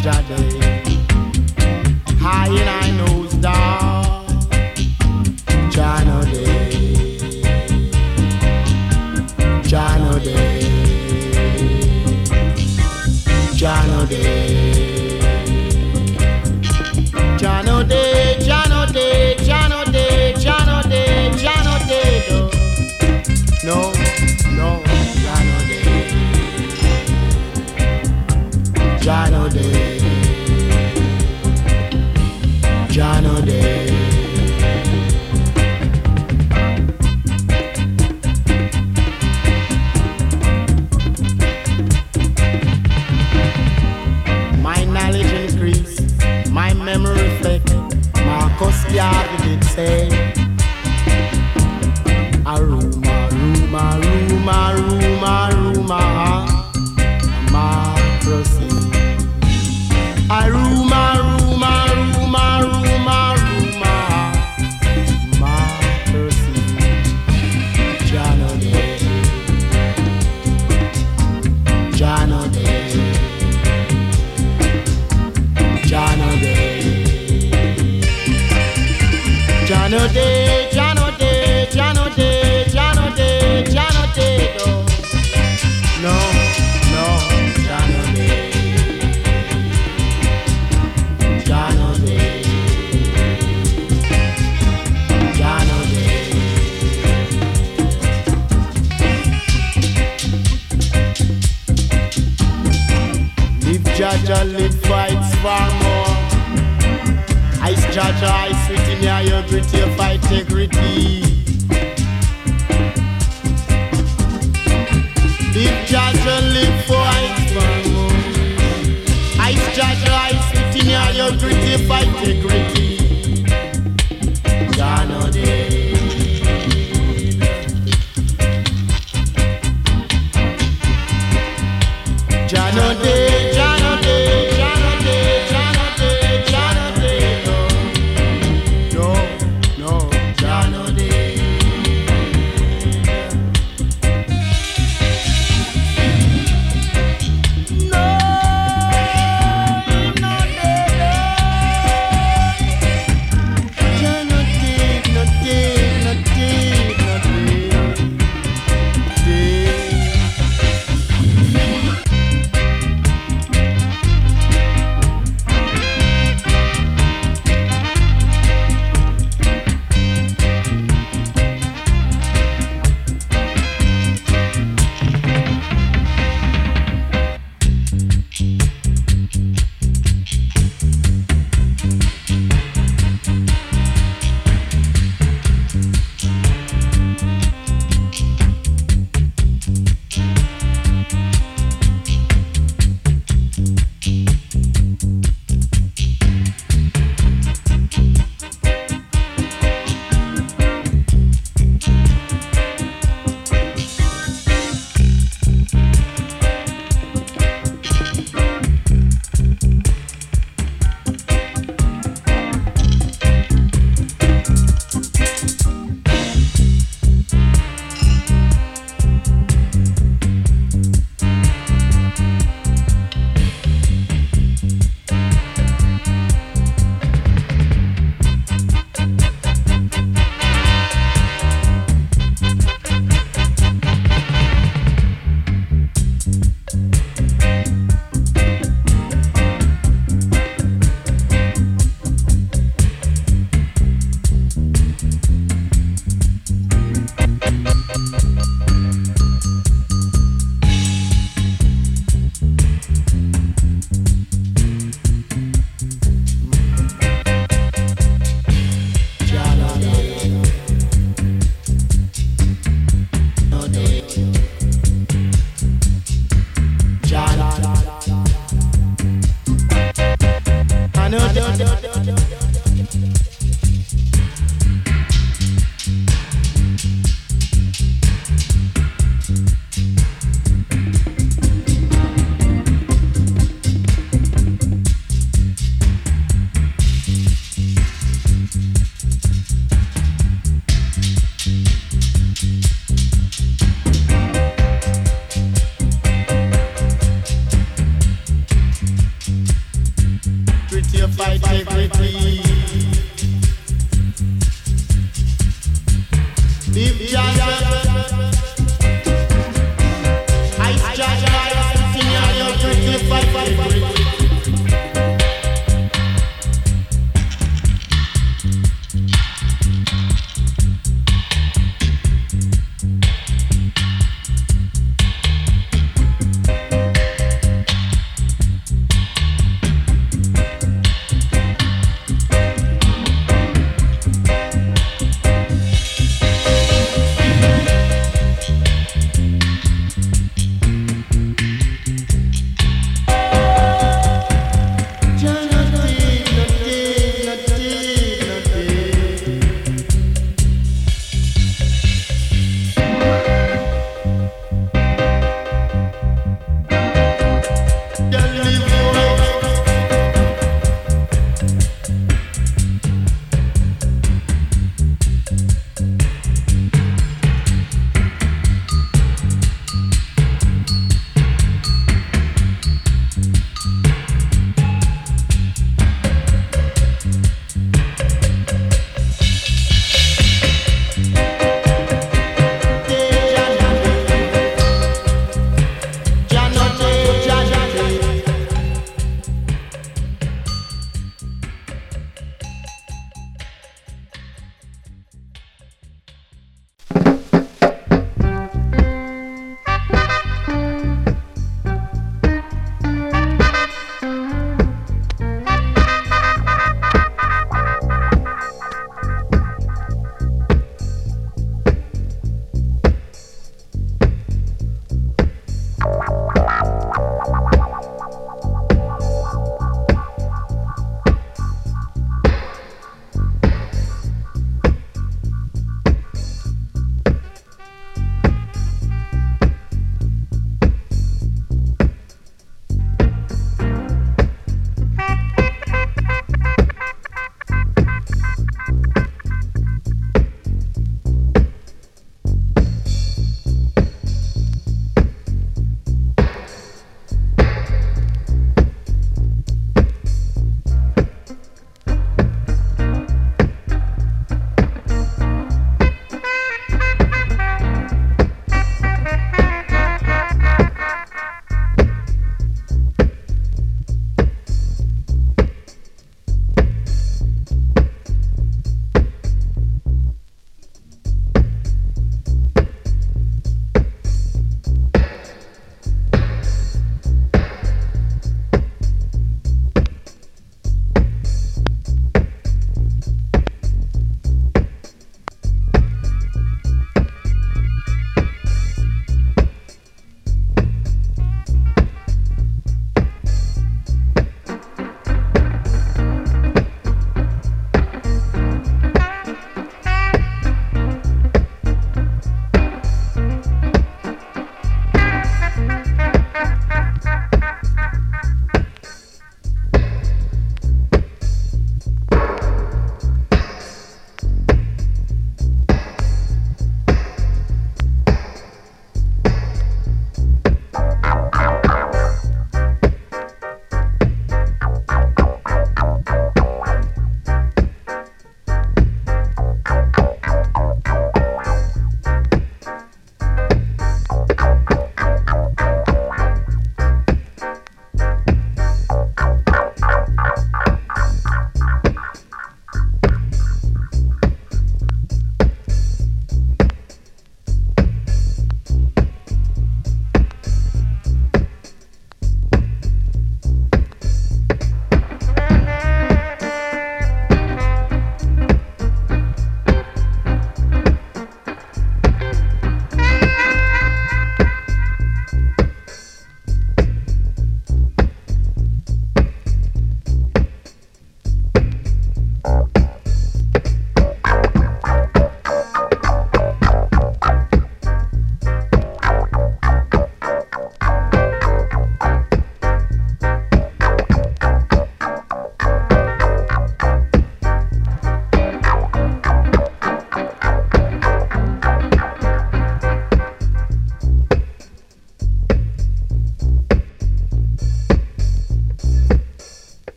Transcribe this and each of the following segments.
Jah Jah No Dead,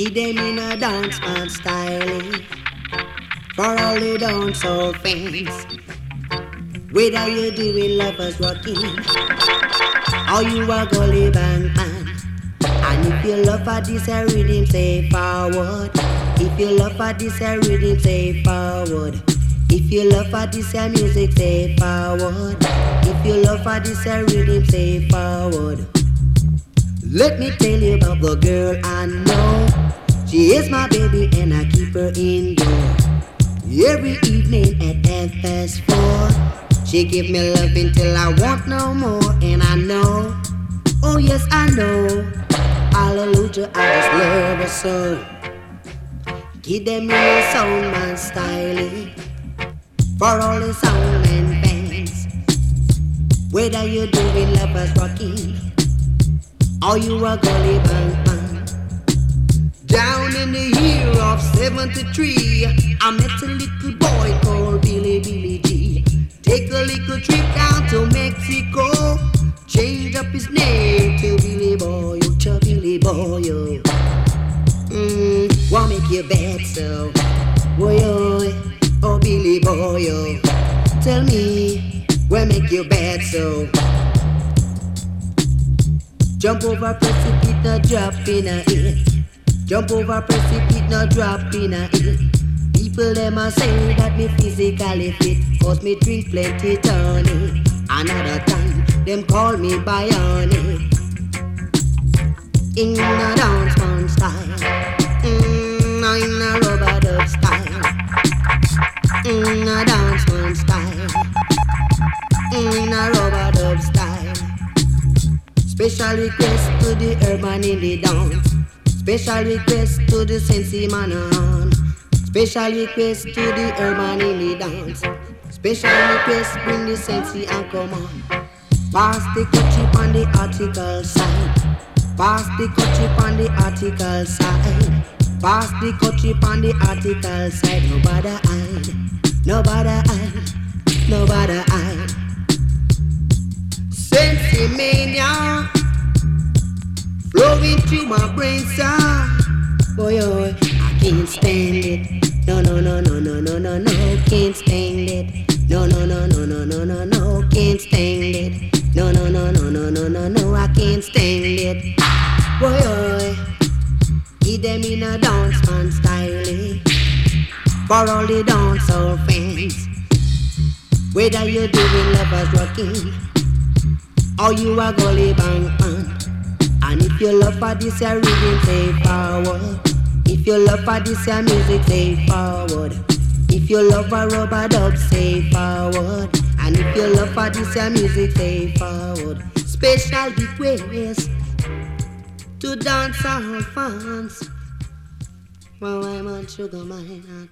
Keep them in a dance man style. For all the dance fans. Whether you're doing lovers rocking or you are gully bang man. And if you love for this a rhythm, say forward. If you love for this a rhythm, say forward. If you love for this a music, say forward. If you love for this a rhythm, say forward. Let me tell you about the girl I know. She is my baby and I keep her indoor. Every evening at half past four, she give me love until I want no more. And I know, oh yes I know, hallelujah, I just love her so. Give them your sound man style for all the sound and fans. Whether you're doing lovers rocking or you a gully bang bang. Down in the year of 73, I met a little boy called Billy Billy G. Take a little trip down to Mexico. Change up his name to Billy Boy, to Billy Boy. Oh. Mm, want make you bad so, boy, oh. Oh, Billy boy, oh, tell me, what make you bad so? Jump over precipice, no drop in a it. Jump over precipice, no drop in a it. People them a say that me physically fit, cause me drink plenty tonic. Another time, them call me bionic. In a man style, mm, in a rubber dub style in a dance man style, in a rubber dub style. Special request to the urban in the dance. Special request to the sensi man on. Special request to the urban the dance. Special request bring the sensi and come on. Pass the chip on the article side. Pass the chip on the article side. Pass the chip on the article side. Nobody hide. Nobody I, nobody I. Sensimania flowing through my brain, sir. Boy, oh, I can't stand it. No, no, no, no, no, no, no, no, can't stand it. No, no, no, no, no, no, no, no, can't stand it. No, no, no, no, no, no, no, no, I can't stand it. Boy, oh, give them in a dance man style for all the dancehall fans. Whether you're doing lovers rocking or you are gully bang bang. And if you love for this your rhythm, say forward. If you love for this your music, say forward. If you love a rubber dub, say forward. And if you love for this your music, say forward. Special request to dancehall fans. Well, I'm on Sugar Minott.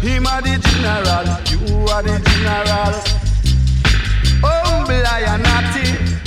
Him a the general, you are the general. Oh, Humble I am not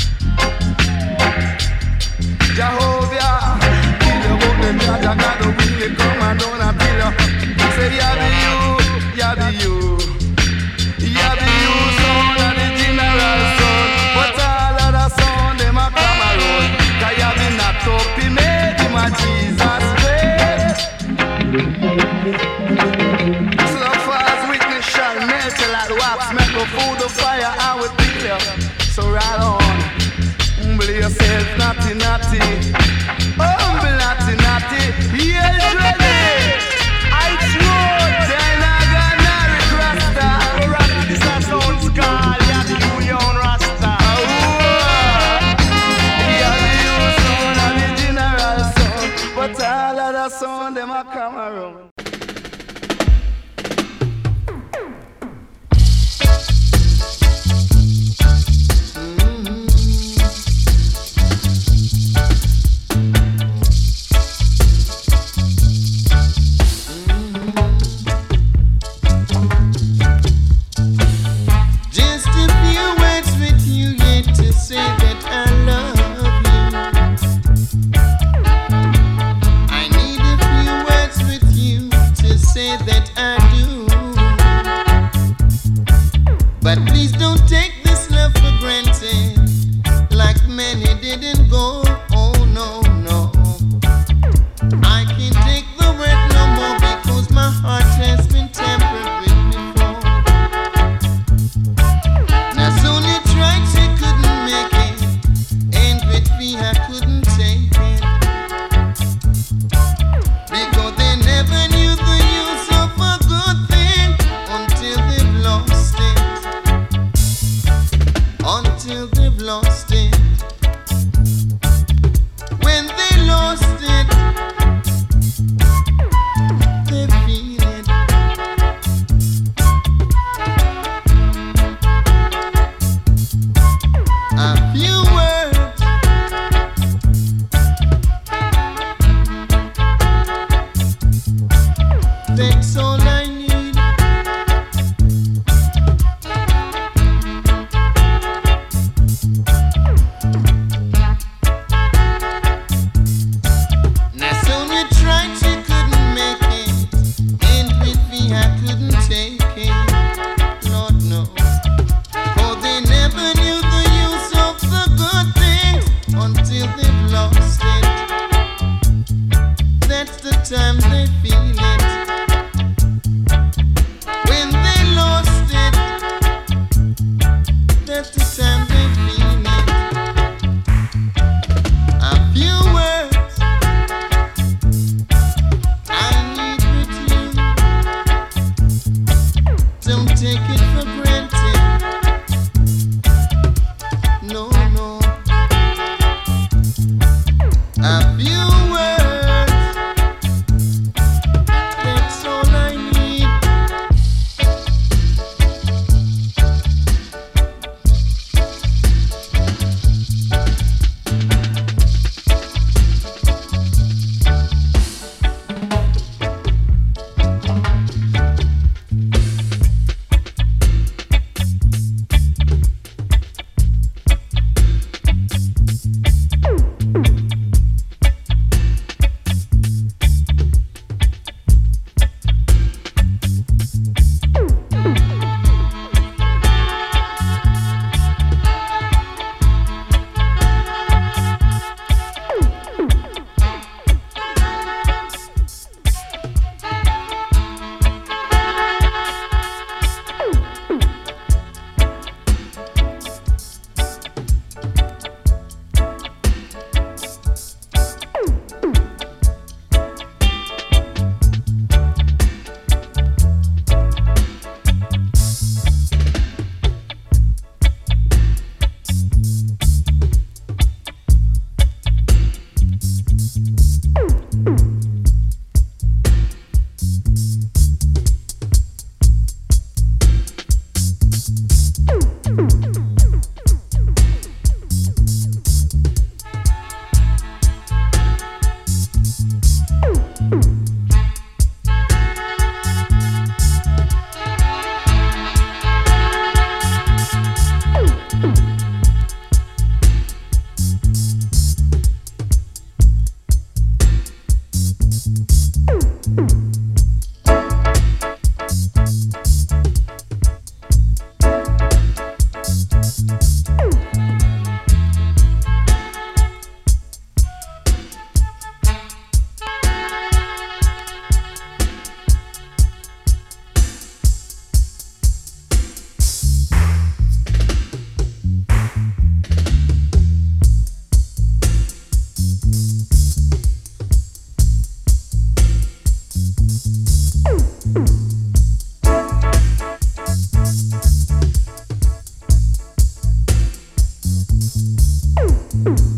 Is